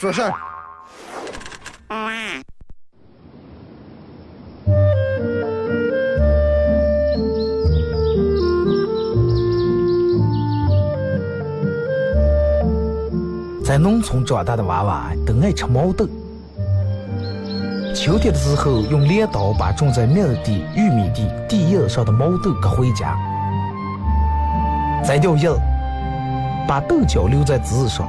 说事儿。在农村长大的娃娃都爱吃毛豆。秋天的时候，用镰刀把种在麦地、玉米地地叶上的毛豆割回家，摘掉叶，把豆角留在枝上。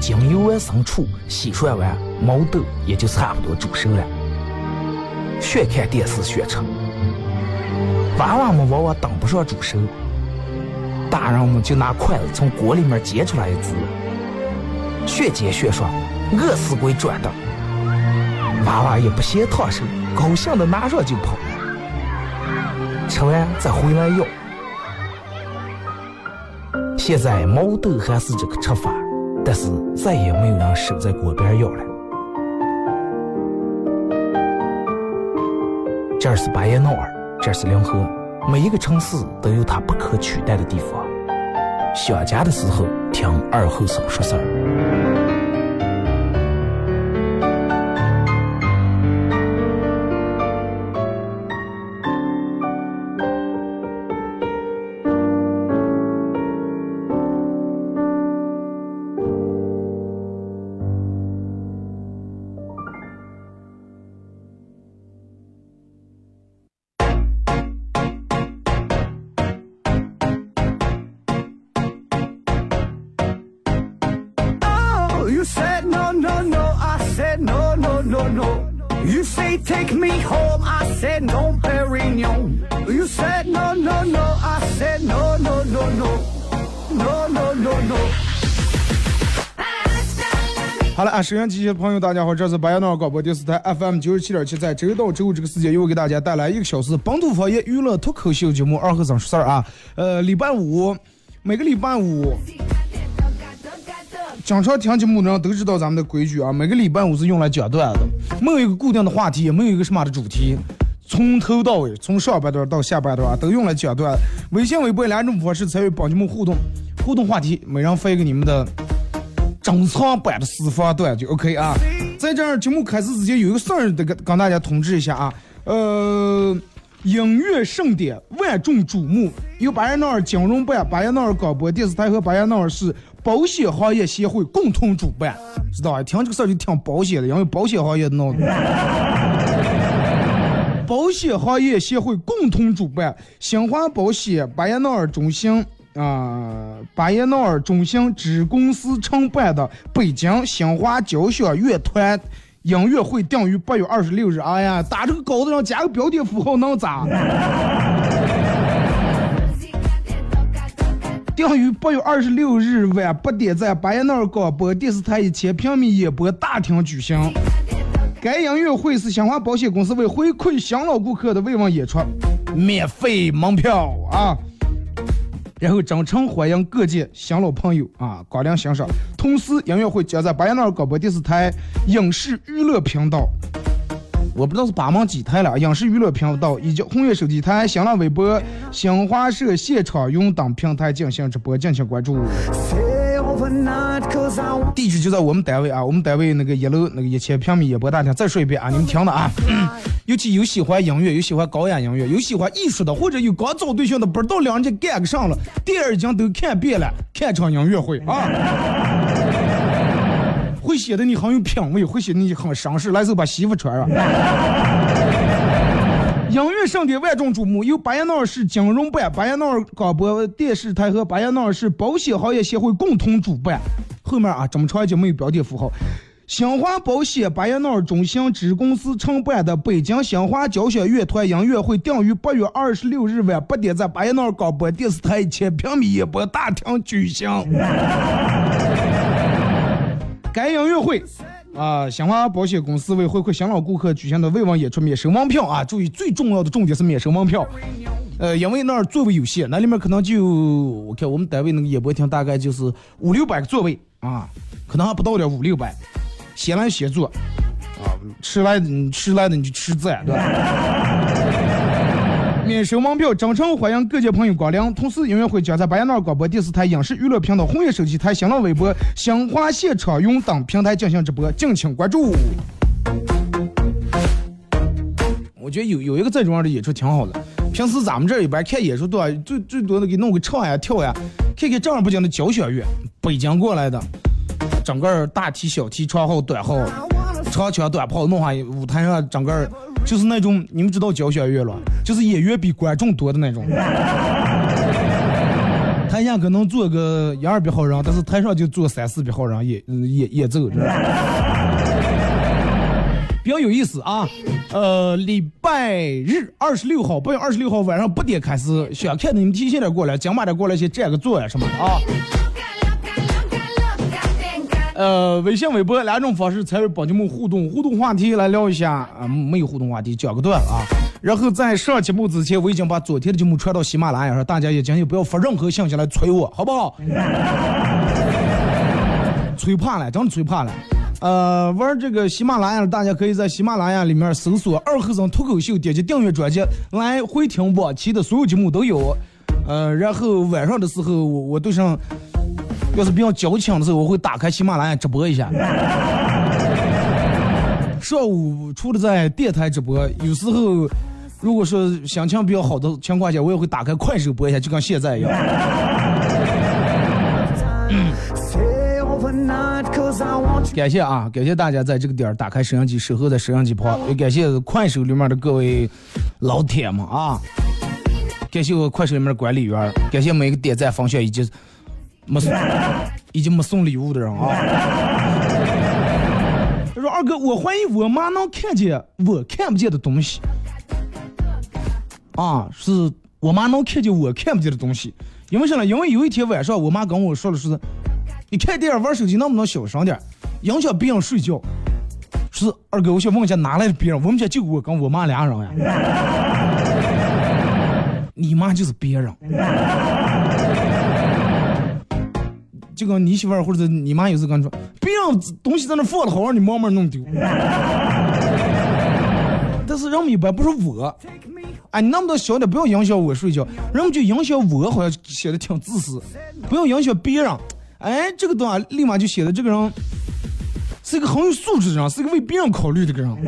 将油完生出，洗涮完，毛豆也就差不多煮熟了。学看电视学吃，娃娃们往往等不上煮熟，大人们就拿筷子从锅里面夹出来一只。学煎学说，饿死鬼转的。娃娃也不嫌烫手，高兴的拿上就跑。吃完再回来要。现在毛豆还是这个吃法，但是再也没有人守在锅边要了。这儿是巴彦淖尔，这是临河，每一个城市都有它不可取代的地方。想家的时候，听二后生说事儿。收音机前的朋友，大家好，这是白羊淖尔广播电视台 FM 九十七点七，在周一到周五这个时间，又给大家带来一个小时本土方言娱乐脱口秀节目《二和尚说事儿》啊。呃，礼拜五，每个礼拜五，经常听节目的人都知道咱们的规矩啊。每个礼拜五是用来讲段子，没有一个固定的话题，也没有一个什么的主题，从头到尾，从上半段到下半段都用来讲段。微信、微博两种方式参与帮节目互动，互动话题，每人发一个你们的。珍藏版的私房短剧 OK 啊！在这儿节目开始之前，有一个事儿得跟跟大家通知一下啊。呃，音乐盛典万众瞩目，由巴彦淖尔金融办、巴彦淖尔广播电视台和巴彦淖尔市保险行业协会共同主办，知道吧？听这个事儿就听保险的，因为保险行业闹的。保险行业协会共同主办，新华保险巴彦淖尔中心。啊，巴彦淖尔中心支公司承办的北京新华交响乐团音乐会定于八月二十六日。哎呀，打这个稿子上加个标点符号能咋？定于八月二十六日晚八点，在巴彦淖尔广播电视台一千平米演播大厅举行。该音乐会是新华保险公司为回馈新老顾客的慰问演出，免费门票啊！然后真诚欢迎各界新老朋友啊光临欣赏。同时，音乐会将在巴彦淖尔广播电视台影视娱乐频道，我不知道是八门几台了，影视娱乐频道以及红月手机台、新浪微博、新华社现场云等平台进行直播，敬请关注。地址就在我们单位啊，我们单位那个一楼那个一千平米演播大厅。再说一遍啊，你们听的啊。尤其有喜欢音乐，有喜欢高雅音乐，有喜欢艺术的，或者有刚找对象的，不知道两家干个上了，电影已经都看遍了，看场音乐会啊。会显得你很有品味，会显得你很绅士。来，时候把媳妇穿上。音乐盛典万众瞩目，由巴彦淖尔市金融办、巴彦淖尔广播电视台和巴彦淖尔市保险行业协会共同主办。后面啊，这么长就没有标点符号。新华保险巴彦淖尔中心支公司承办的北京新华交响乐团音乐会定于八月二十六日晚八点在巴彦淖尔广播电视台千平米演播大厅举行。该音乐会。啊，新华保险公司为回馈新老顾客举行的慰问演出免收门票啊！注意，最重要的重点是免收门票。呃，因为那儿座位有限，那里面可能就我看我们单位那个演播厅大概就是五六百个座位啊，可能还不到点五六百，先来先坐啊，吃来的迟来的你就吃在，对吧？免收门票，真诚欢迎各界朋友光临。同时，音乐会将在巴彦淖尔广播电视台影视娱乐频道、红叶手机台、新浪微博、新华现场云等平台进行直播，敬请关注。我觉得有有一个这种样的演出挺好的。平时咱们这一边看演出多，最最多的给弄个唱呀、跳呀，看看正儿八经的交响乐，北京过来的，整个大提、小提、长号、短号、长枪、短炮，弄下舞台上整个。就是那种你们知道交响乐了，就是演员比观众多的那种。台下可能坐个一二百号人，但是台上就坐三四百号人演演演奏，比较有意思啊。呃，礼拜日二十六号，八月二十六号晚上八点开始，想看的你们提前点过来，今晚点过来先占个座呀什么的啊。呃，微信、微博两种方式参与帮节目互动，互动话题来聊一下啊，没有互动话题讲个段啊。然后在上节目之前，我已经把昨天的节目传到喜马拉雅上，大家也建议不要发任何信息来催我，好不好？催怕了，真的催怕了。呃，玩这个喜马拉雅，大家可以在喜马拉雅里面搜索“二和尚脱口秀”，点击订阅专辑来回听往期的所有节目都有。呃，然后晚上的时候，我我都想。要是比较矫情的时候，我会打开喜马拉雅直播一下。上午除了在电台直播，有时候如果说心情比较好的情况下，我也会打开快手播一下，就跟现在一样。感谢啊，感谢大家在这个点儿打开摄像机，守候在摄像机旁，也感谢快手里面的各位老铁们啊，感谢我快手里面的管理员，感谢每个点赞、分享以及。没送，已经没送礼物的人啊！他说：“二哥，我怀疑我妈能看见我看不见的东西。”啊，是我妈能看见我看不见的东西。因为啥呢？因为有一天晚上，我妈跟我说了是：“你看电影玩手机能不能小声点，影响别人睡觉？”是二哥，我想问一下，哪来的别人？我们家就我跟我妈俩人呀。你妈就是别人。就跟你媳妇儿或者你妈有时候跟你说，别让东西在那放的好，让你慢慢弄丢。但是人们一般不是我，哎，你那么多小点，不要影响我睡觉，人们就影响我，好像显得挺自私。不要影响别人，哎，这个东西立马就显得这个人是一个很有素质的人，是一个为别人考虑的个人。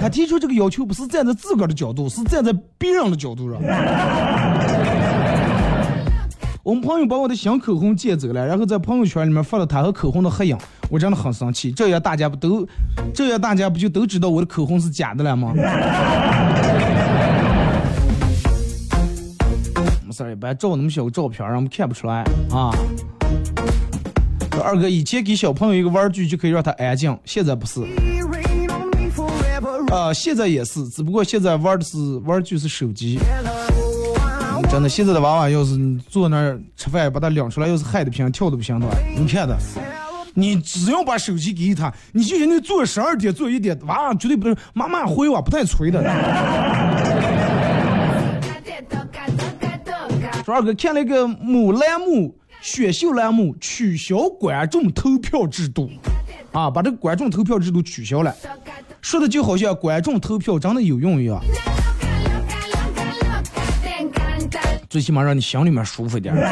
他提出这个要求不是站在自个儿的角度，是站在别人的角度上。我们朋友把我的新口红借走了，然后在朋友圈里面发了他和口红的合影，我真的很生气。这样大家不都，这样大家不就都知道我的口红是假的了吗？没事儿，一般照那么小个照片，让我们看不出来啊。二哥以前给小朋友一个玩具就可以让他安静，现在不是。啊，现在也是，只不过现在玩的是玩具是手机。真的，现在的娃娃要是坐那儿吃饭，把他领出来，要是嗨的不行，跳的不行的话，你看的，你只要把手机给他，你就那坐十二点，坐一点，娃娃绝对不能妈妈回我，不带催的。说二哥看了一个某栏目选秀栏目取消观众投票制度，啊，把这个观众投票制度取消了，说的就好像观众投票真的有用一样。最起码让你心里面舒服点。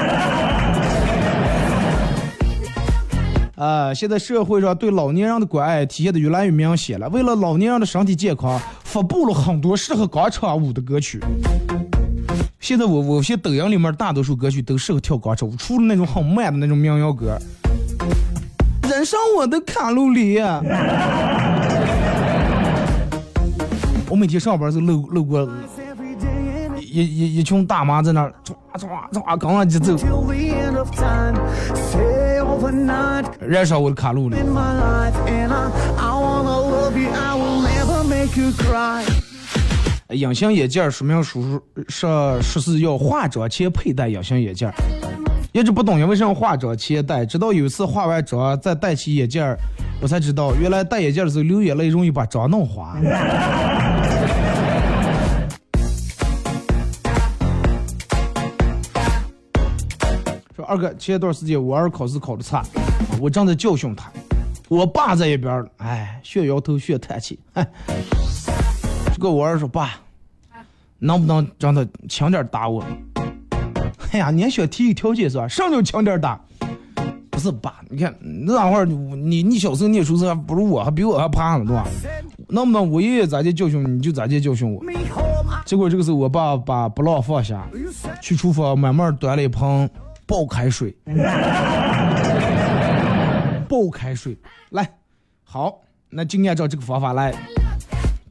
啊，现在社会上对老年人的关爱体现的越来越明显了。为了老年人的身体健康，发布了很多适合广场舞的歌曲。现在我我现抖音里面大多数歌曲都适合跳广场舞，除了那种很慢的那种民谣歌。燃烧我的卡路里。我每天上班时路路过一一一群大妈在那儿唰唰唰刚往就走，燃烧我的卡路里。隐形眼镜说明叔叔说说是要化妆前佩戴隐形眼镜一直不懂为什么化妆前戴，直到有一次化完妆再戴起眼镜我才知道原来戴眼镜的时候流眼泪容易把妆弄花。二哥，前一段时间我儿考试考的差，我正在教训他，我爸在一边哎，学摇头，学叹气，哎。这个我儿说爸，能不能让他轻点打我？哎呀，你还想提个条件是吧？上就轻点打。不是爸，你看那会儿你你小时候念书时还不如我，还比我还怕呢，对吧？能不能我爷爷咋地教训你就咋地教训我？结果这个时候我爸把不让放下，去厨房慢慢端了一盆爆开水，爆开水来，好，那就按照这个方法来。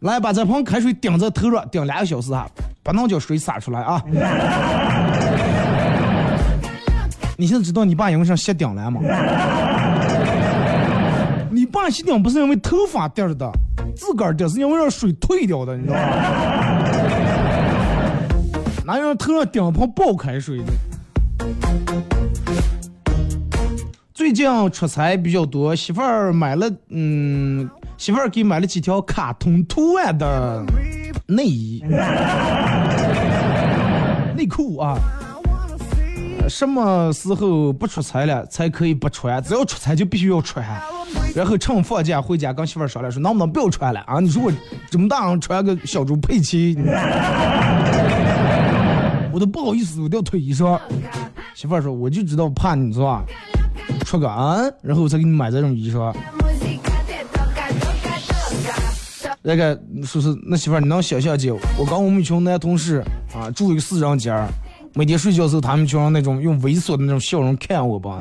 来，把这盆开水顶在头上，顶两个小时哈，不能叫水洒出来啊！你现在知道你爸因为啥吸顶了吗？你爸吸顶不是因为头发掉的，自个儿掉是因为让水退掉的，你知道吗？哪有人头上顶盆爆开水的？最近出差比较多，媳妇儿买了，嗯。媳妇儿给买了几条卡通图案的内衣、内裤啊。什么时候不出差了才可以不穿？只要出差就必须要穿。然后趁放假回家跟媳妇儿商量说，能不能不要穿了啊？你说我这么大穿个小猪佩奇，我都不好意思，我都要脱衣裳。媳妇儿说，我就知道怕你是吧？出个啊，然后我再给你买这种衣裳。那个说是那媳妇儿，你能想象姐，我跟我们一群男同事啊住一个四人间，每天睡觉时候他们就用那种用猥琐的那种笑容看我吧。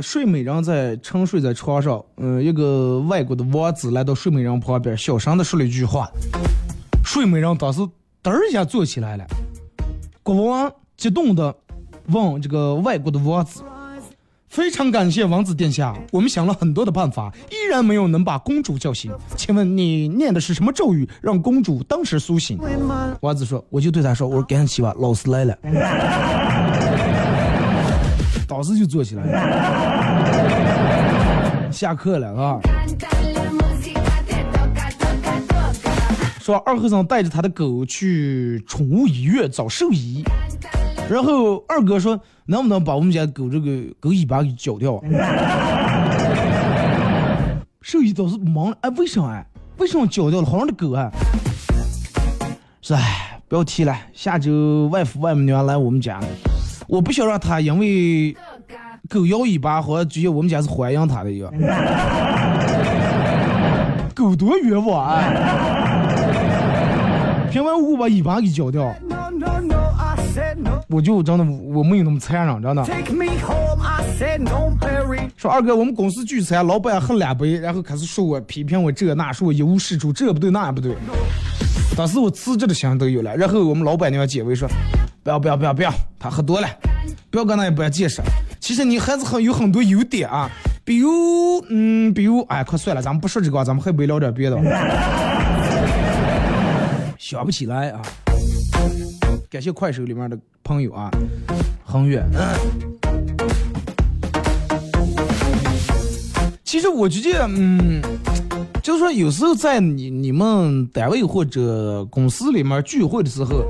睡美人在沉睡在床上，嗯，一个外国的王子来到睡美人旁边，小声的说了一句话，睡美人当时嘚儿一下坐起来了。国王激动的问这个外国的王子：“非常感谢王子殿下，我们想了很多的办法，依然没有能把公主叫醒。请问你念的是什么咒语，让公主当时苏醒？”王子说：“我就对他说，我说赶紧起吧，老师来了。”当时就坐起来了。下课了啊。说二和尚带着他的狗去宠物医院找兽医，然后二哥说能不能把我们家狗这个狗尾巴给绞掉？兽医倒是忙了，哎，为啥哎？为什么绞掉了？好像的狗啊。是哎，不要提了。下周外父外母娘来我们家，我不想让他因为狗咬尾巴，好像觉得我们家是欢迎他的一样。狗多冤枉啊！平白无故把尾巴给绞掉，我就真的我没有那么残忍，真的。说二哥，我们公司聚餐，老板喝两杯，然后开始说我批评我这那，说我一无是处，这不对那也不对。当时我辞职的心都有了。然后我们老板娘解围说，不要不要不要不要，他喝多了，不要跟他也不要解释。其实你还是很有很多优点啊，比如嗯，比如哎，快算了，咱们不说这个，咱们还不聊点别的。想不起来啊！感谢快手里面的朋友啊，恒远。其实我觉得，嗯，就是说有时候在你你们单位或者公司里面聚会的时候，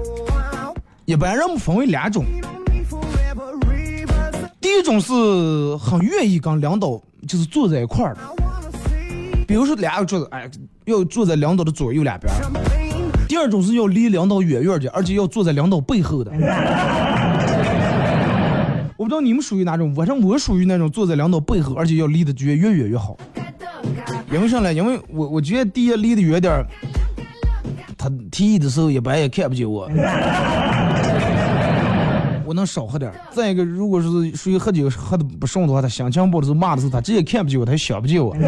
一般人们分为两种。第一种是很愿意跟领导就是坐在一块儿的，比如说两个桌子，哎，要坐在领导的左右两边。第二种是要离领导远远的，而且要坐在领导背后的。我不知道你们属于哪种，反正我属于那种坐在领导背后，而且要离得越越远越好。因为啥呢？因为我我觉得第一离得远点儿，他提议的时候一般也看不见我。我能少喝点再一个，如果是属于喝酒喝的不顺的话，他心情不好的时候骂的时候，他直接看不见我，他也想不见我。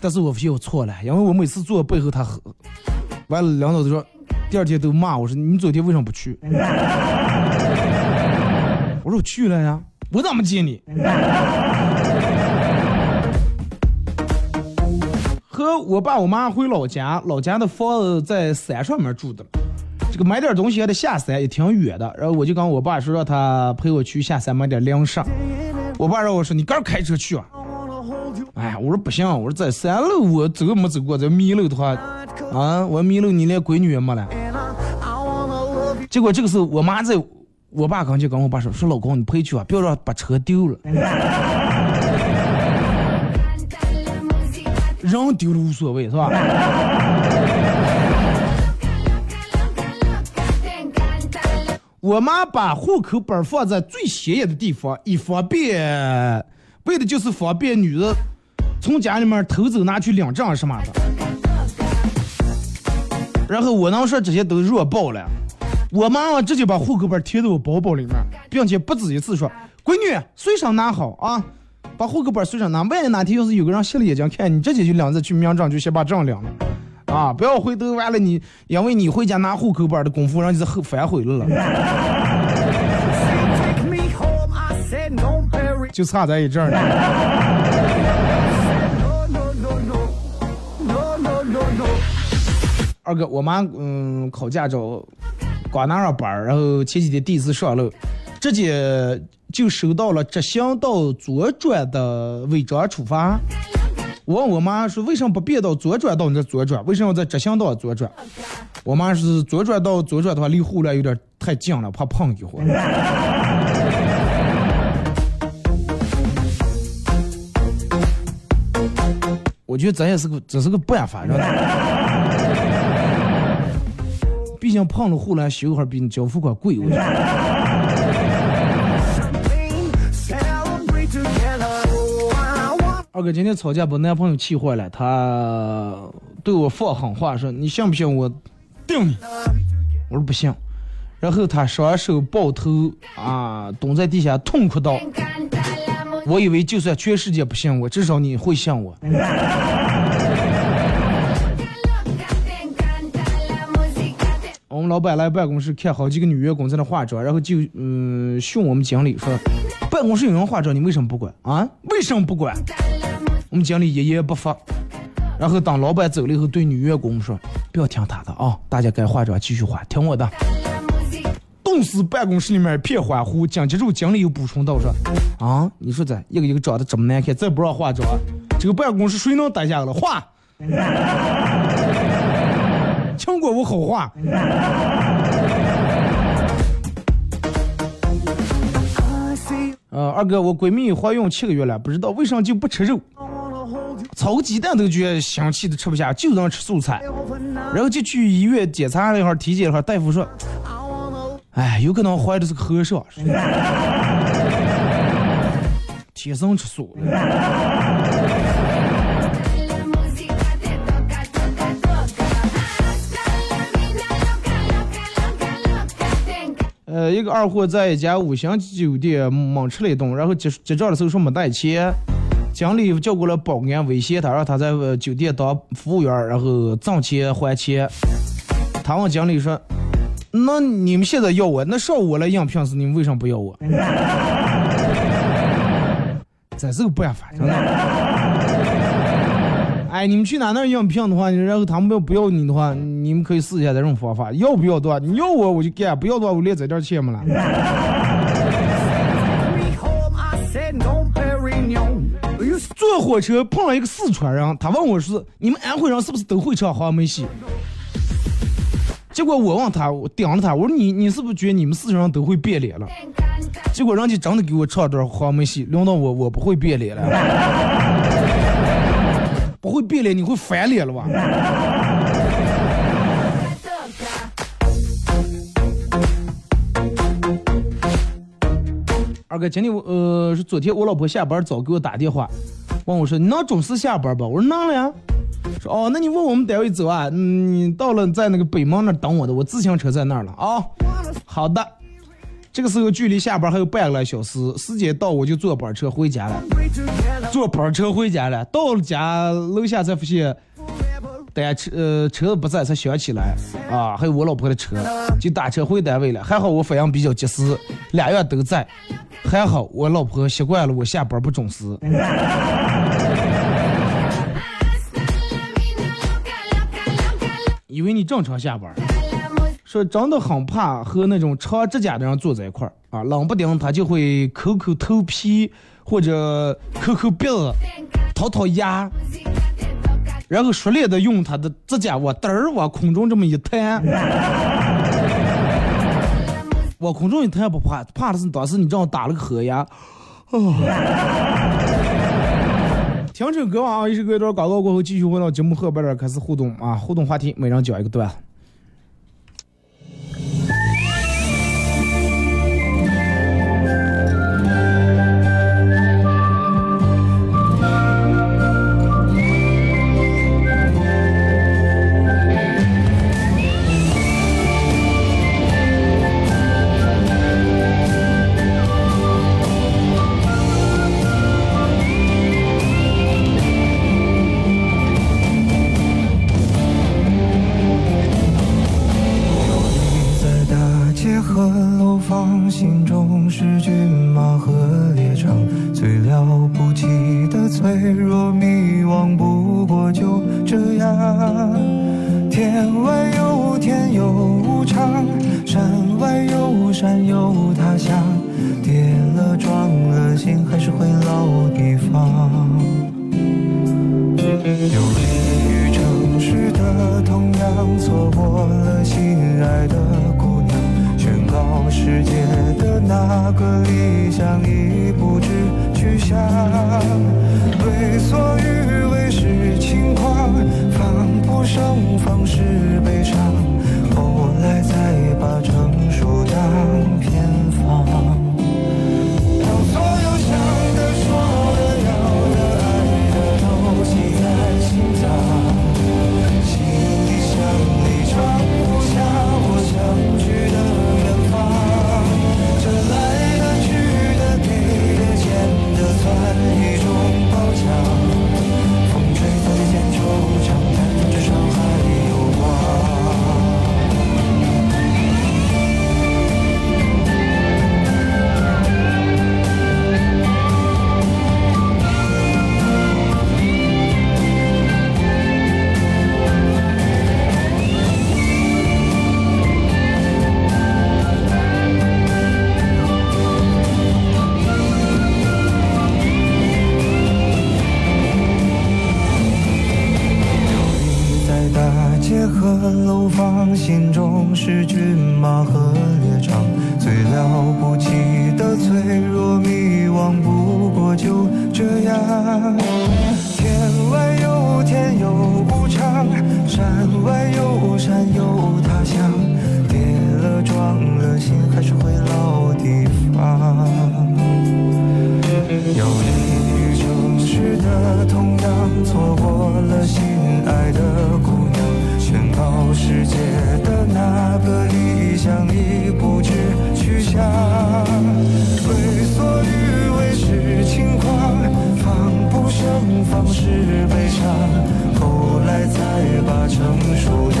但是我发现我错了，因为我每次坐背后他喝，完了领导就说，第二天都骂我说你昨天为什么不去？我说我去了呀，我咋没见你？和我爸我妈回老家，老家的房子在山上面住的，这个买点东西还得下山，也挺远的。然后我就跟我爸说，让他陪我去下山买点粮食。我爸让我说你刚开车去啊。哎，我说不行，我说在山路我走没走过，这迷路的话，啊，我迷路你连闺女也没了。结果这个时候我妈在我爸刚就跟我爸说，说老公你陪去吧，不要让把车丢了。人丢了无所谓，是吧？我妈把户口本放在最显眼的地方，一方便，为的就是方便女人从家里面偷走拿去领证什么的。然后我能说这些都弱爆了，我妈直接把户口本贴在我包包里面，并且不止一次说：“闺女，随身拿好啊。”把户口本随身拿，万一哪天要是有个人瞎了眼睛看你，直接就领着去民政局先把证领了，啊！不要回头完了你，因为你回家拿户口本的功夫，人家后反悔了了。就差这一阵儿了。二哥，我妈嗯考驾照，刚拿上班然后前几天第一次上路，直接。就收到了直行道左转的违章处罚。我问我妈说，为什么不变道左转道那左转？为什么要在直行道左转？我妈是左转道左转的话，离护栏有点太近了，怕碰一会儿。我觉得这也是个，这是个办法，知道毕竟碰了护栏修会儿比交付款贵，我觉得。二哥今天吵架把男朋友气坏了，他对我放狠话说：“你信不信我定你？”我说不信。然后他双手抱头啊，蹲在地下痛哭道：“我以为就算全世界不信我，至少你会信我。”我们老板来办公室看好几个女员工在那化妆，然后就嗯训我们经理说：“办公室有人化妆，你为什么不管啊？为什么不管？”我们经理一言不发，然后当老板走了以后，对女员工说：“不要听他的啊，大家该化妆继续化，听我的。”顿时办公室里面一片欢呼。紧接着经理又补充道：“说啊，你说这一个一个长得这么难看，再不让化妆，这个办公室谁能待下了？化，请过我好话。”呃，二哥，我闺蜜怀孕七个月了，不知道为啥就不吃肉。炒个鸡蛋都觉得香气都吃不下，就能吃素菜，然后就去医院检查了一会儿，体检一会儿，大夫说，哎，有可能怀的是个和尚，天生吃素。呃，一个二货在一家五星级酒店猛吃了一顿，然后结结账的时候说没带钱。经理叫过来保安威胁他，让他在酒店当服务员，然后挣钱还钱。他问经理说：“那你们现在要我，那上午我来应聘时，你们为什么不要我？” 这是个办法，真的。哎，你们去哪那应聘的话，然后他们要不要你的话，你们可以试一下这种方法。要不要的话，你要我我就干，不要的话我连这点钱没了。坐火车碰了一个四川人，他问我说：“你们安徽人是不是都会唱黄梅戏？”结果我问他，我顶着他，我说：“你你是不是觉得你们四川人都会变脸了？”结果人家真的给我唱段黄梅戏，轮到我，我不会变脸了，不会变脸，你会翻脸了吧？二哥，今天我呃是昨天我老婆下班早给我打电话。问我说：“你能准时下班吧？”我说：“能了呀。”说哦，那你往我们单位走啊？嗯，你到了在那个北门那等我的，我自行车在那儿了啊。好的，这个时候距离下班还有半个来小时，时间到我就坐班车回家了。坐班车回家了，到了家楼下才发现，单车呃车子不在，才想起来啊，还有我老婆的车，就打车回单位了。还好我反应比较及时，俩月都在。还好我老婆习惯了我下班不准时。因为你正常下班，说真的很怕和那种长指甲的人坐在一块儿啊，冷不丁他就会抠抠头皮或者抠抠鼻子、掏掏牙，然后熟练的用他的指甲往嘚儿往空中这么一弹，往空中一弹不怕，怕的是当时你正好打了个呵呀，哦。听首歌啊，一首歌一段广告过后，继续回到节目后边儿开始互动啊，互动话题，每人讲一个段。脆弱迷惘，不过就这样。天外有天有无常，山外有山有他乡，跌了撞了心还是回老地方。游离于城市的同样，错过了心爱的姑娘。宣告世界的那个理想已不知去向。为所欲为是轻狂，防不胜防是悲伤。街和楼房，心中是骏马和猎场，最了不起的脆弱迷惘，不过就这样。天外有天有无常，山外有山有他乡，跌了撞了心还是回老地方。游离于城市的同样，错过了心别的那个理想已不知去向。为所欲为是轻狂，防不胜防是悲伤，后来才把成熟当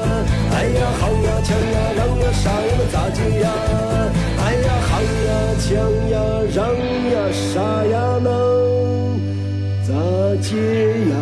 好呀，强呀让呀，啥呀，那咋接呀？哎呀，好呀，强呀，让呀，啥呀，能咋接呀？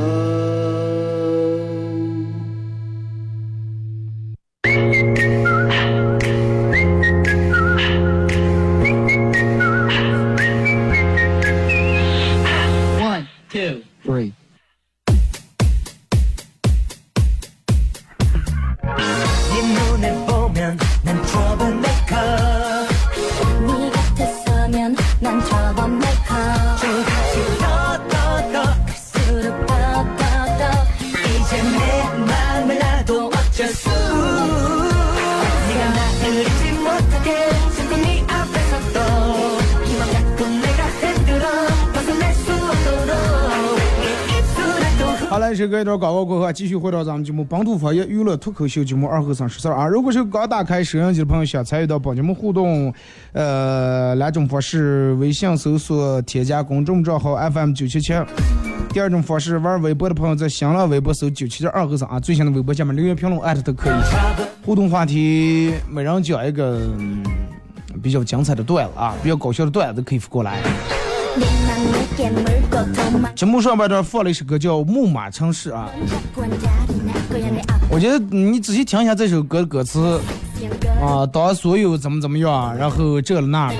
这个一段广告过后，继续回到咱们节目《本土方言娱乐脱口秀》节目二和尚说事儿啊！如果是刚打开收音机的朋友，想参与到本节目互动，呃，两种方式：微信搜索添加公众账号 FM 九七七；第二种方式，玩微博的朋友在新浪微博搜九七七二和尚啊，最新的微博下面留言评论艾特都可以。互动话题，每人讲一个比较精彩的段子啊，比较搞笑的段子可以过来。节目上边这放了一首歌叫《木马城市》啊，我觉得你仔细听一下这首歌的歌词啊，当所有怎么怎么样，然后这了那的，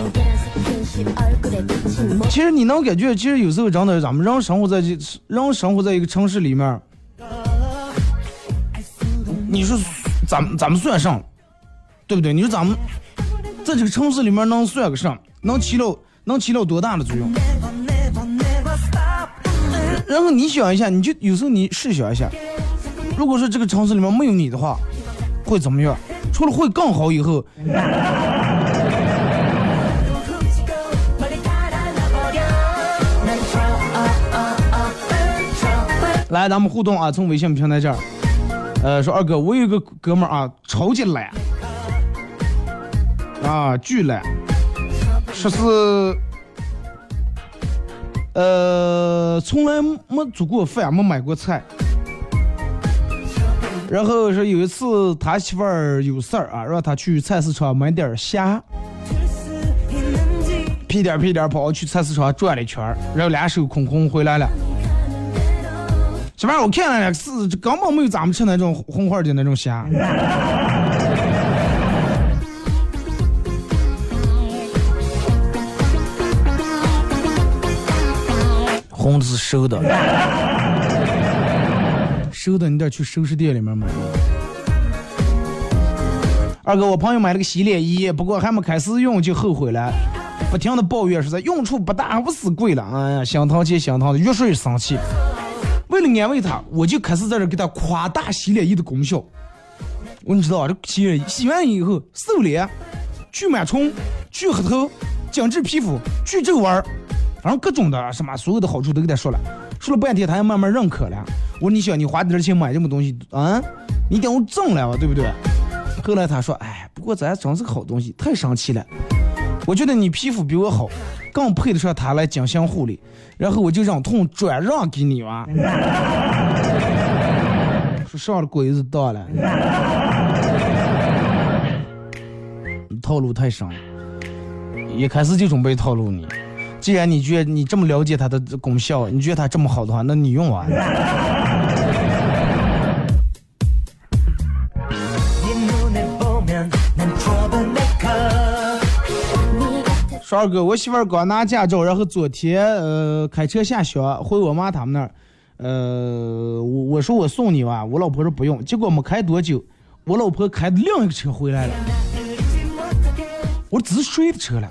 其实你能感觉，其实有时候真的，咱们人生活在这，人生活在一个城市里面，你说咱们咱们算上，对不对？你说咱们在这个城市里面能算个上，能起到能起到多大的作用？然后你想一下，你就有时候你试想一下，如果说这个城市里面没有你的话，会怎么样？除了会更好以后，来，咱们互动啊，从微信平台这儿，呃，说二哥，我有一个哥们儿啊，超级懒，啊，巨懒，十四。呃，从来没做过饭，没买过菜。然后说有一次他媳妇儿有事儿啊，让他去菜市场买点儿虾，屁颠屁颠跑去菜市场转了一圈，然后两手空空回来了。媳妇儿，我看了是根本没有咱们吃那种红花的那种虾。红的是熟的，收的你得去熟食店里面买。二哥，我朋友买了个洗脸仪，不过还没开始用就后悔了，不停的抱怨说在用处不大，不是贵了，哎呀，心疼钱心疼的，越说越生气。为了安慰他，我就开始在这给他夸大洗脸仪的功效。我你知道啊，这洗脸洗完以后，瘦脸、去螨虫、去黑头、紧致皮肤、去皱纹。反正各种的什么所有的好处都给他说了，说了半天他也慢慢认可了。我说你想你花点钱买这么东西啊，你等我挣了对不对？后来他说，哎，不过咱真是个好东西，太神奇了。我觉得你皮肤比我好，更配得上他来进行护理。然后我就忍痛转让给你哇。说上了鬼子当了，套路太深了，一开始就准备套路你。既然你觉得你这么了解它的功效，你觉得它这么好的话，那你用完。帅哥，我媳妇儿刚拿驾照，然后昨天呃开车下乡回我妈他们那儿，呃我我说我送你吧，我老婆说不用，结果没开多久，我老婆开的另一个车回来了，我只是谁的车了？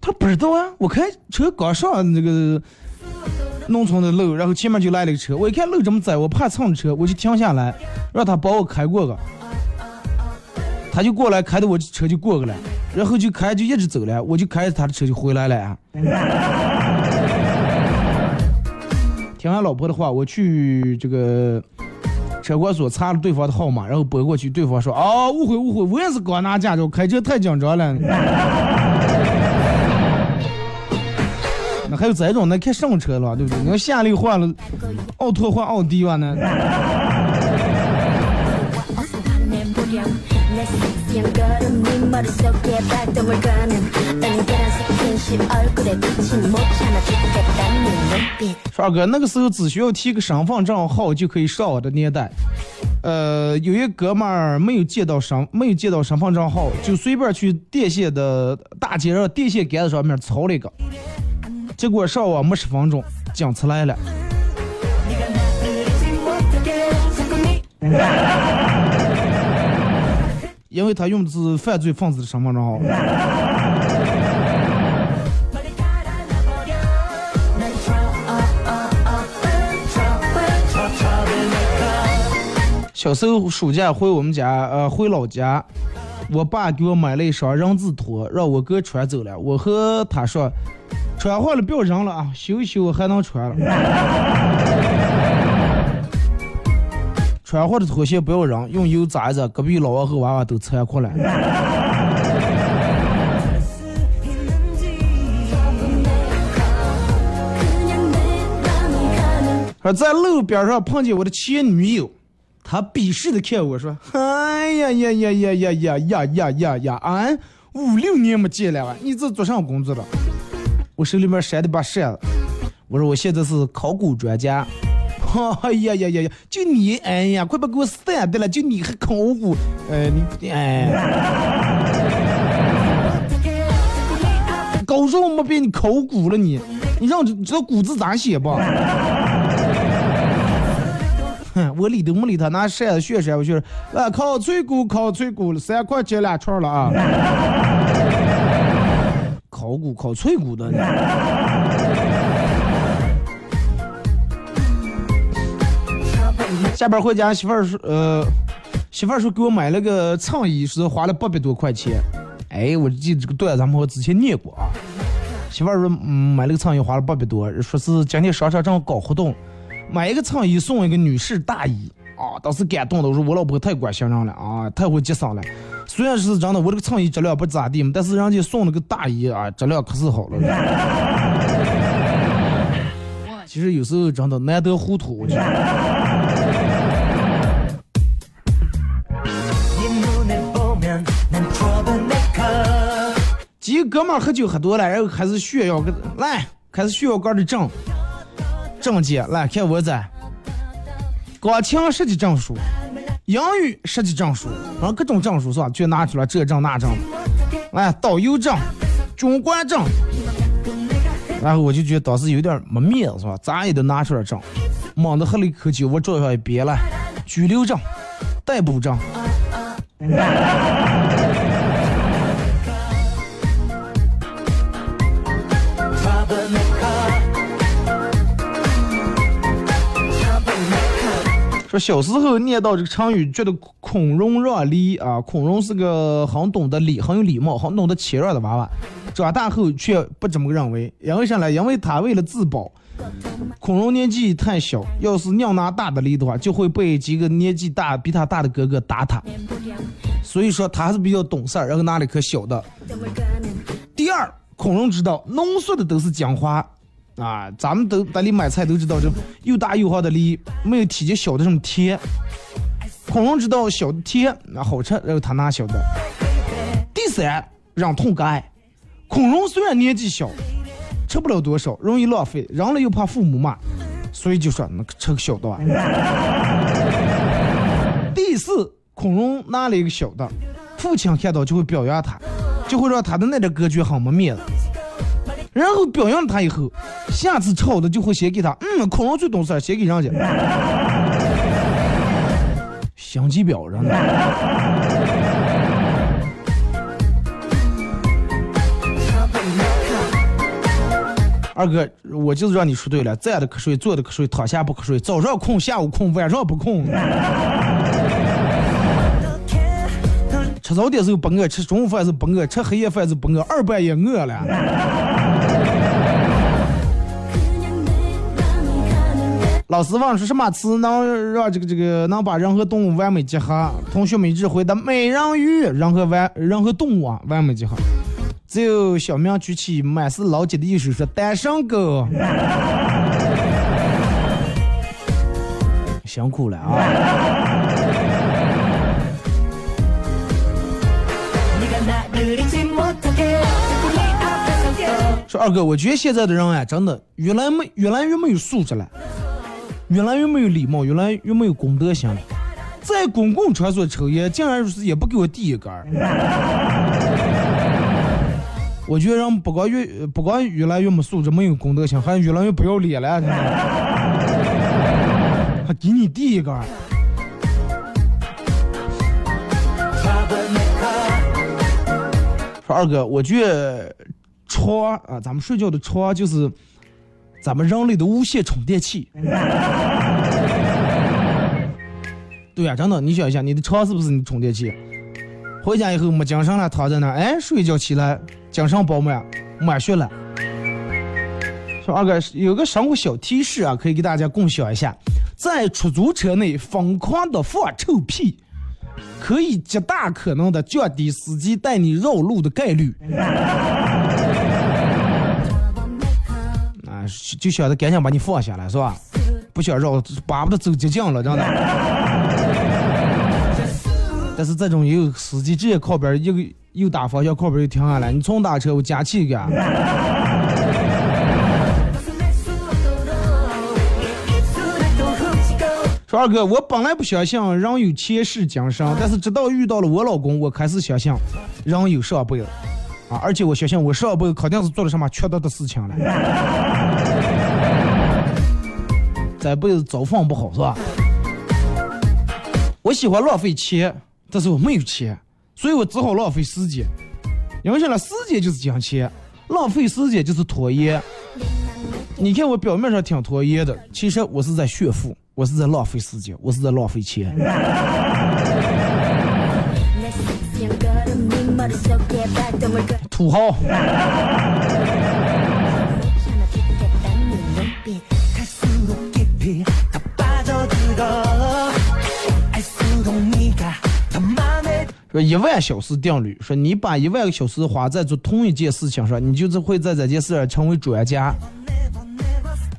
他不知道啊，我开车刚上那个农村的路，然后前面就来了个车，我一看路这么窄，我怕蹭车，我就停下来，让他帮我开过个，他就过来开的我车就过去了，然后就开就一直走了，我就开着他的车就回来了。啊听完老婆的话，我去这个车管所查了对方的号码，然后拨过去，对方说：“哦，误会误会，我也是刚拿驾照，开车太紧张了。”那还有这种，那开什么车了，对不对？你要夏利换了奥拓换奥迪吧呢？说二 哥，那个时候只需要提个身份证号就可以上网的年代，呃，有一哥们儿没有借到身没有借到身份证号，就随便去电线的大街上电线杆子上面抄了一个，结果上网没十分钟，警察来了。因为他用的是犯罪分子的身份证号。小时候暑假回我们家，呃，回老家，我爸给我买了一双人字拖，让我哥穿走了。我和他说，穿坏了不要扔了啊，修一修还能穿了。穿坏的拖鞋不要扔，用油炸一炸，隔壁老王和娃娃都馋哭了。说在路边上碰见我的前女友，她鄙视的看我说：“哎呀呀呀呀呀呀呀呀呀呀！俺五六年没见了，你这做啥工作了？”我手里面扇的把扇子，我说我现在是考古专家。哎呀呀呀呀！就你，哎呀，快把给我散的了！就你还考古，呃，你哎，高中没变你考古了你？你让知道古字咋写不？哼，我理都没理他，拿扇子炫扇我学，来烤脆骨，烤脆骨，三块钱两串了啊！烤骨烤脆骨的。下班回家，媳妇儿说，呃，媳妇儿说给我买了个衬衣，是花了八百多块钱。哎，我记得这个段子咱们好之前念过啊。媳妇儿说，嗯，买了个衬衣花了八百多，说是今天商场正好搞活动，买一个衬衣送一个女士大衣啊。当时感动的，我说我老婆太关心人了啊，太会节省了。虽然是真的，我这个衬衣质量不咋地嘛，但是人家送了个大衣啊，质量可是好了。其实有时候真的难得糊涂，我觉得。几个哥们喝酒喝多了，然后开始炫耀，来开始炫耀哥的证证件，来看我这钢琴十级证书，英语十级证书，然后各种证书是吧？就拿出来这证那证，哎导游证、军官证，然后我就觉得当时有点没面子是吧？咱也得拿出来证，猛地喝了一口酒，我桌上也别了，拘留证、逮捕证。说小时候念到这个成语，觉得孔融让梨啊，孔融是个很懂得礼、很有礼貌、很懂得谦让的娃娃。长大后却不这么认为，因为啥呢？因为他为了自保，孔融年纪太小，要是硬拿大的梨的话，就会被几个年纪大、比他大的哥哥打他。所以说他还是比较懂事儿，然后拿了一颗小的。第二，孔融知道浓缩的都是精华。啊，咱们都在里买菜都知道，这又大又好的梨没有体积小的这么甜。孔融知道小的甜，那好吃，然后他拿小的。第三，忍痛割爱。孔融虽然年纪小，吃不了多少，容易浪费，扔了又怕父母骂，所以就说那吃个小的。第四，孔融拿了一个小的，父亲看到就会表扬他，就会让他的那点格局很没面子。然后表扬了他以后，下次吃好的就会先给他。嗯，恐龙最懂事，先给人家。心机婊人。二哥，我就是让你说对了，站着瞌睡，坐着瞌睡，躺下不瞌睡，早上困，下午困，晚上不困。吃早点时候不饿，吃中午饭时不饿，吃黑夜饭时不饿，二半夜饿了。老师问说什么词能让这个这个能把人和动物完美结合？同学们一致回答：美人鱼。人和完人和动物啊完美结合。只有小明举起满是老茧的右手说：单身狗。辛苦了啊！说二哥，我觉得现在的人啊，真的越来没越来越没有素质了，越来越没有礼貌，越来越没有公德心了。在公共场所抽烟，竟然是也不给我递一根儿。我觉得人不光越不光越来越没素质，没有公德心，还越来越不要脸了，还给你递一根儿。说二哥，我觉得床啊，咱们睡觉的床就是咱们人类的无线充电器。对呀、真的，你想一下，你的床是不是你的充电器？回家以后没精神了，躺在那，哎，睡一觉起来精神饱满，满血了。说二哥有个生活小提示啊，可以给大家共享一下，在出租车内疯狂的放臭屁。可以极大可能的降低司机带你绕路的概率。就想着赶紧把你放下来，是吧？不想绕，巴不得走捷径了，真的。但是这种也有司机直接靠边一个右打方向靠边就停下来，你重打车我加气个。说二哥，我本来不相信人有前世今生，但是直到遇到了我老公，我开始相信人有上辈子啊！而且我相信我上辈子肯定是做了什么缺德的事情了，这辈子早放不好是吧？我喜欢浪费钱，但是我没有钱，所以我只好浪费时间。因为现在时间就是金钱，浪费时间就是拖延。你看我表面上挺拖延的，其实我是在炫富。我是在浪费时间，我是在浪费钱。土豪。说一万小时定律，说你把一万个小时花在做同一件事情上，你就是会在这件事上成为专家。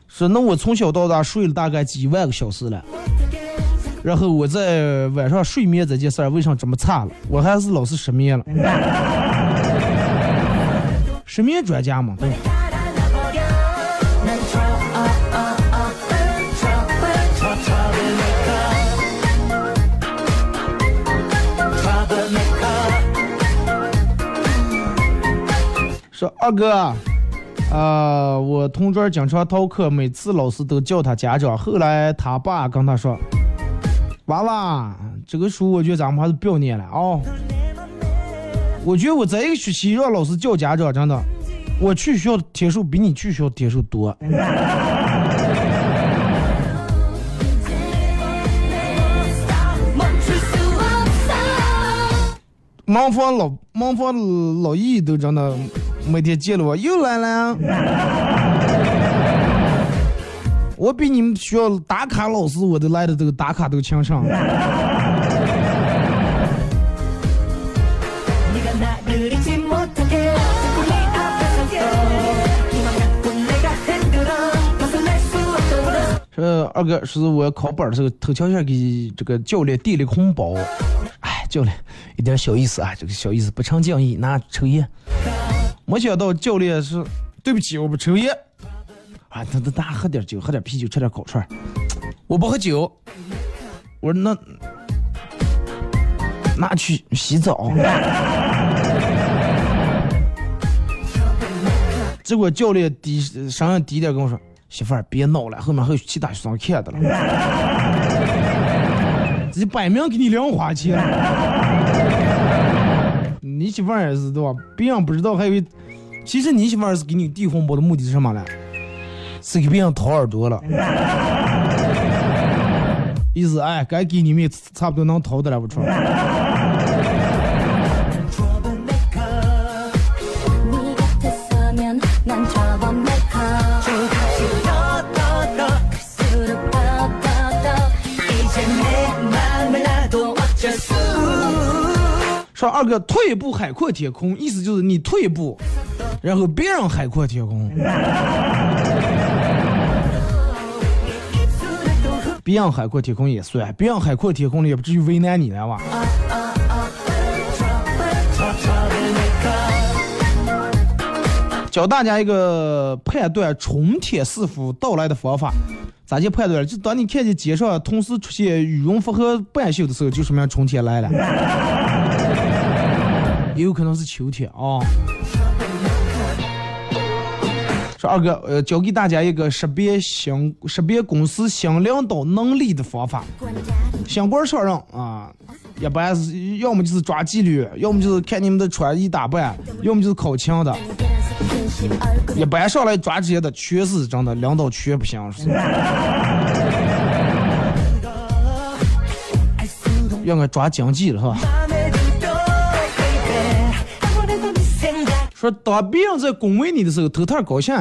说那我从小到大睡了大概几万个小时了，然后我在晚上睡眠这件事儿为啥这么差了？我还是老是失眠了，失眠专家嘛，对？说二哥。啊、我同桌经常逃课，每次老师都叫他家长。后来他爸跟他说：“娃娃，这个书我觉得咱们还是不要念了啊、哦。我觉得我这一个学期让老师叫家长，真的，我去学校的天数比你去学校天数多。盲房老盲房老易都真的每天见了我又来了。我比你们学校打卡老师我都来的这个打卡都强上。二哥说是我考本的时候偷悄悄给这个教练递了个红包，哎，教练有点小意思啊，这个小意思不成敬意，拿抽烟。没想到教练是对不起，我不抽烟。啊，他他他喝点酒，喝点啤酒，吃点烤串。我不喝酒。我说那那去洗澡。结果教练低声音低点跟我说：“媳妇儿别闹了，后面还有其他学生看的了。”这摆明给你零花钱。你媳妇儿也是对吧？别人不知道，还以为其实你媳妇儿是给你递红包的目的是什么嘞？是给别人掏耳朵了。意思哎，该给你们差不多能掏的了不错？说二哥退一步海阔天空，意思就是你退一步，然后别人海阔天空。别人海阔天空也算，别人海阔天空了也不至于为难你了哇。教大家一个判断春天是否到来的方法，咋就判断？就当你看见街上同时出现羽绒服和半袖的时候，就说明春天来了，也有可能是秋天啊。说二哥，呃，教给大家一个识别新识别公司新领导能力的方法。新官上任啊，一般是要么就是抓纪律，要么就是看你们的穿衣打扮，要么就是考勤的。一般上来抓这些的，全是真的领导全不行。是应该抓经济了，是吧？说当别人在恭维你的时候，头套高兴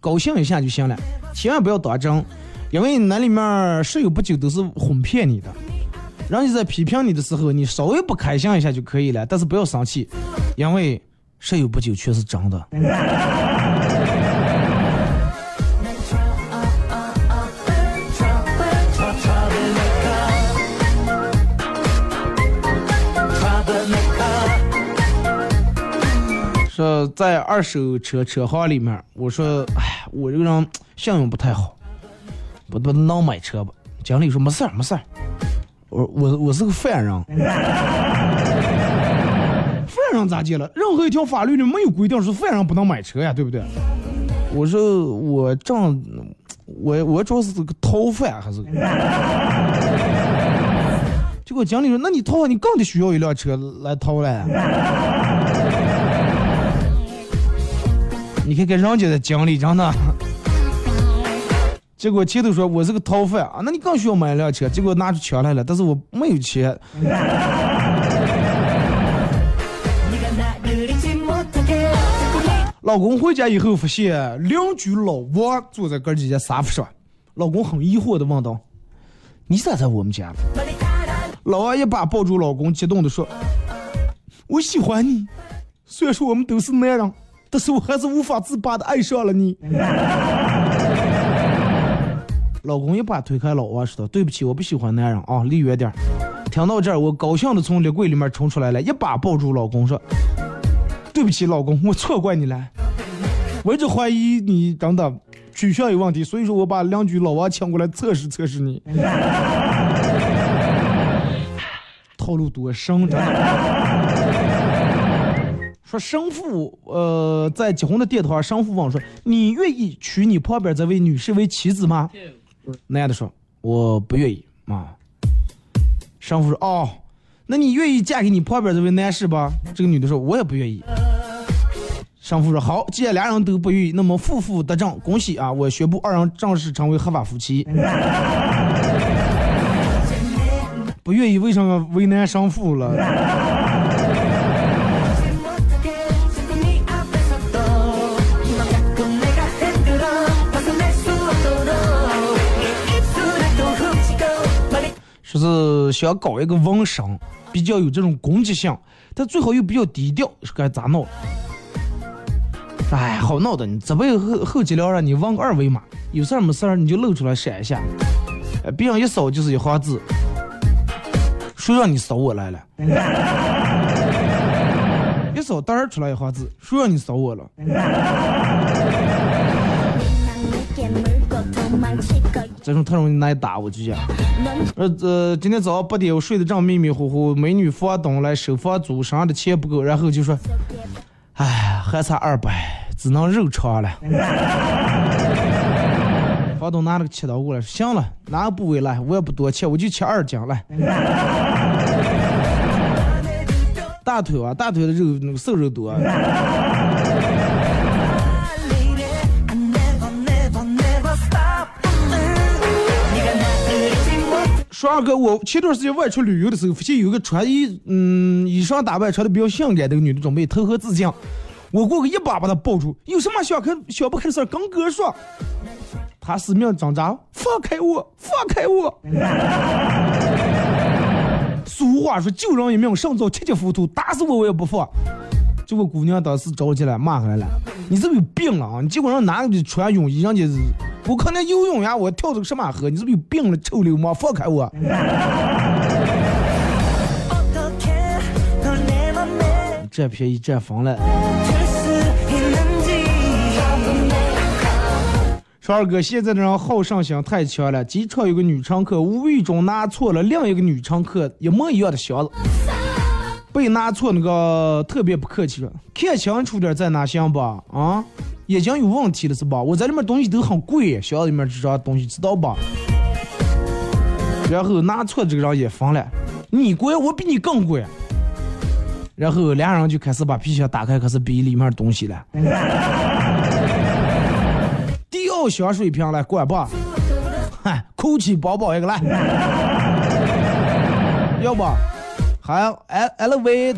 高兴一下就行了，千万不要当真，因为那里面十有八九都是哄骗你的。人家在批评你的时候，你稍微不开心一下就可以了，但是不要生气，因为十有八九全是真的。说在二手车车行里面，我说，哎，我这个人信用不太好，不不能买车吧？经理说没事儿没事儿，我我我是个犯人，犯人咋的了？任何一条法律里没有规定说犯人不能买车呀，对不对？我说我正我我主要是个逃犯还是？结果经理说，那你逃你更得需要一辆车来逃了。你看看人家的经历，真的。结果前头说我是个逃犯啊，那你更需要买一辆车。结果拿出钱来了，但是我没有钱。老公回家以后发现邻居老王坐在哥几家沙发上，老公很疑惑的问道：“你咋在我们家？”老王一把抱住老公，激动的说：“我喜欢你，虽然说我们都是男人。”但是我还是无法自拔的爱上了你。老公一把推开老王，说道：“对不起，我不喜欢男人啊，离远点儿。”听到这儿，我高兴的从衣柜里面冲出来了，一把抱住老公说：“对不起，老公，我错怪你了。我一直怀疑你等等取向有问题，所以说我把邻居老王请过来测试测试你。套路多深，真的。说生父，呃，在结婚的殿堂，生父问说：“你愿意娶你旁边这位女士为妻子吗？”男的说：“我不愿意。”啊，生父说：“哦，那你愿意嫁给你旁边这位男士吧？”这个女的说：“我也不愿意。”生父说：“好，既然俩人都不愿意，那么夫妇得正，恭喜啊！我宣布二人正式成为合法夫妻。”不愿意为什么为难生父了？是想搞一个纹身，比较有这种攻击性，但最好又比较低调，是该咋弄？哎，好闹的，你这边后后脊梁让你纹个二维码，有事儿没事儿你就露出来闪一下，别人一扫就是一行字，谁让你扫我来了？一扫当然出来一行字，谁让你扫我了？这种特容易挨打，我就讲。呃呃，今天早上八点我睡得正迷迷糊糊，美女房东来收房租，身上的钱不够，然后就说：“哎，还差二百，只能肉偿了。”房东拿了个切刀过来，行了，哪个部位来，我也不多切，我就切二斤来。大腿啊，大腿的肉那个瘦肉多。说二哥，我前段时间外出旅游的时候，发现有个穿衣嗯衣裳打扮穿的比较性感的女的准备投河自尽，我过去一把把她抱住，有什么想开想不开的事儿跟哥说。她死命挣扎，放开我，放开我。俗话说救人一命胜造七级浮屠，打死我我也不放。结果姑娘当时着急了，骂回来了：“你是不是有病了啊？你结果让哪个穿泳衣，人家我可能游泳呀，我跳这个什么河？你是不是有病了，臭流氓，放开我！”占便宜占疯了。帅二哥，现在的人好胜心太强了。机场有个女乘客无意中拿错了另一个女乘客一模一样的箱子。被拿错那个特别不客气了，看清楚点再拿行吧？啊，眼睛有问题了是吧？我在里面东西都很贵，箱子里面这张东西知道吧？然后拿错这个人也疯了，你贵我比你更贵。然后俩人就开始把皮箱打开，开始比里面东西了。第二箱水瓶来管吧，嗨，酷奇包包一个来，要不还 L LV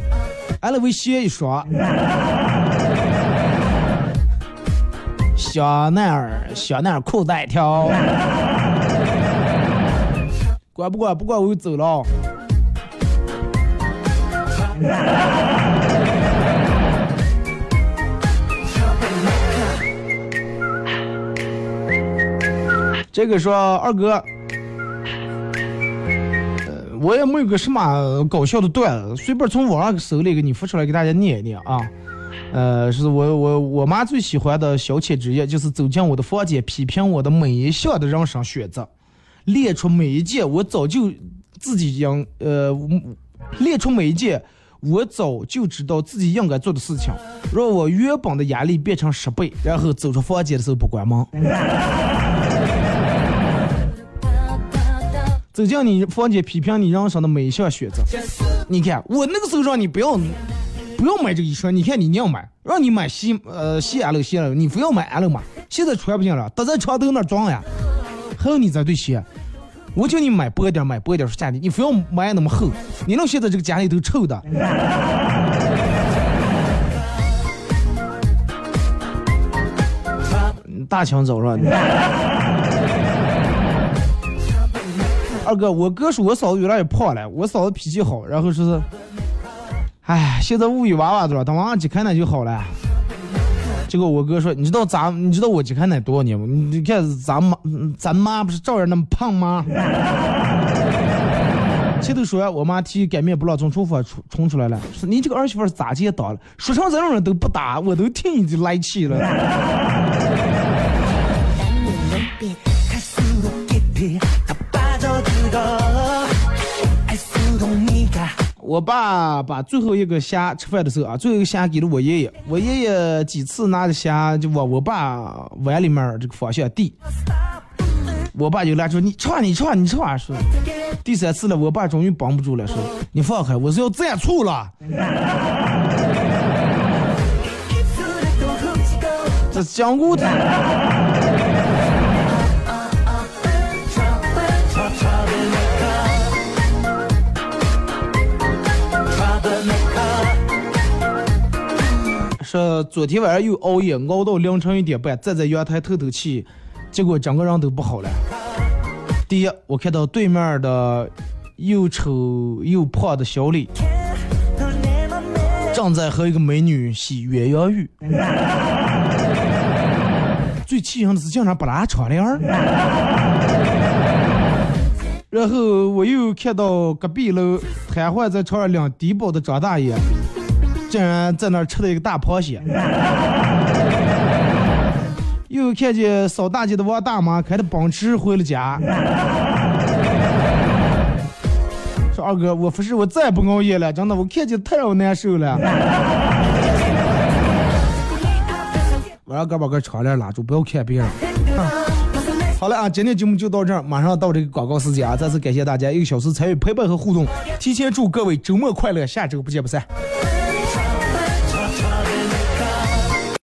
LV 鞋一双，香奈儿香奈儿裤带一条，管不管不管我就走了。这个说二哥，我也没有个什么搞笑的段子，随便从网上搜了一个，你发出来给大家念一念啊。呃，是我我我妈最喜欢的消遣职业，就是走进我的房间，批评我的每一项的人生选择，列出每一件我早就自己应呃，列出每一件我早就知道自己应该做的事情，让我原本的压力变成十倍，然后走出房间的时候不关门。走进你房间，批评你人生的每一项选择。你看，我那个时候让你不要不要买这个衣裳，你看你硬买，让你买西呃西 L 西 L，你非要买 L 码，现在穿不进了，都在床头那装呀。还有你这对鞋，我叫你买薄一点，买薄一点儿是假的，你非要买那么厚，你弄现在这个家里都臭的。大清早上，二哥，我哥说我嫂子越来越胖了，我嫂子脾气好，然后说是，哎，现在物有娃娃多，等娃娃几开奶就好了。结果我哥说，你知道咱你知道我几开奶多少年吗？你看咱妈咱妈不是照样那么胖吗？前头说我妈提擀面不让从厨房冲冲出来了，说你这个儿媳妇咋接当了？说成这种人都不打，我都替你来气了。我爸把最后一个虾吃饭的时候啊，最后一个虾给了我爷爷，我爷爷几次拿着虾就往我爸碗里面这个方向递。我爸就拦住，你唱你唱，你这玩意。第三次了，我爸终于绷不住了，说，你放开，我是要蘸醋了。这是讲过的。说昨天晚上又熬夜熬到凌晨一点半，站在阳台透透气，结果整个人都不好了。第一，我看到对面的又丑又胖的小李，正在和一个美女洗鸳鸯浴。最气人的是竟然不拉窗帘。然后我又看到隔壁楼瘫痪在床上领低保的张大爷。竟然在那儿吃了一个大螃蟹。又看见扫大街的王大妈开着奔驰回了家。说二哥，我不是我再也不熬夜了，真的，我看见太让我难受了。我让哥把个窗帘拉住，不要看别人。好了啊，今天节目就到这儿，马上到这个广告时间啊！再次感谢大家一个小时参与陪伴和互动，提前祝各位周末快乐，下周不见不散。